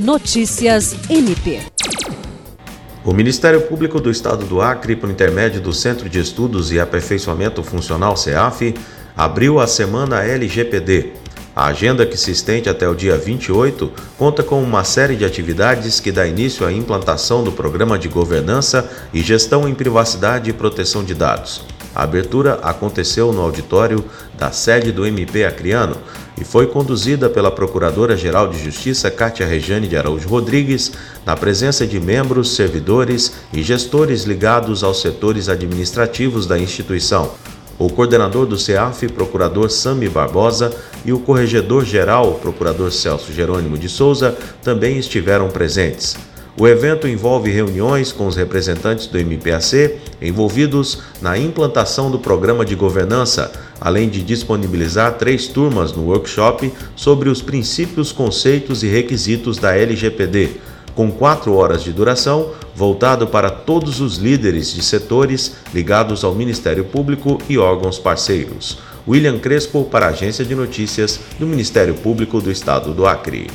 Notícias MP. O Ministério Público do Estado do Acre, por intermédio do Centro de Estudos e Aperfeiçoamento Funcional CEAF, abriu a semana LGPD. A agenda, que se estende até o dia 28, conta com uma série de atividades que dá início à implantação do Programa de Governança e Gestão em Privacidade e Proteção de Dados. A abertura aconteceu no auditório da sede do MP Acriano e foi conduzida pela Procuradora-Geral de Justiça Cátia Rejane de Araújo Rodrigues, na presença de membros, servidores e gestores ligados aos setores administrativos da instituição. O coordenador do CEAF, procurador Sami Barbosa, e o corregedor-geral, procurador Celso Jerônimo de Souza, também estiveram presentes. O evento envolve reuniões com os representantes do MPAC envolvidos na implantação do programa de governança, além de disponibilizar três turmas no workshop sobre os princípios, conceitos e requisitos da LGPD, com quatro horas de duração, voltado para todos os líderes de setores ligados ao Ministério Público e órgãos parceiros. William Crespo, para a Agência de Notícias do Ministério Público do Estado do Acre.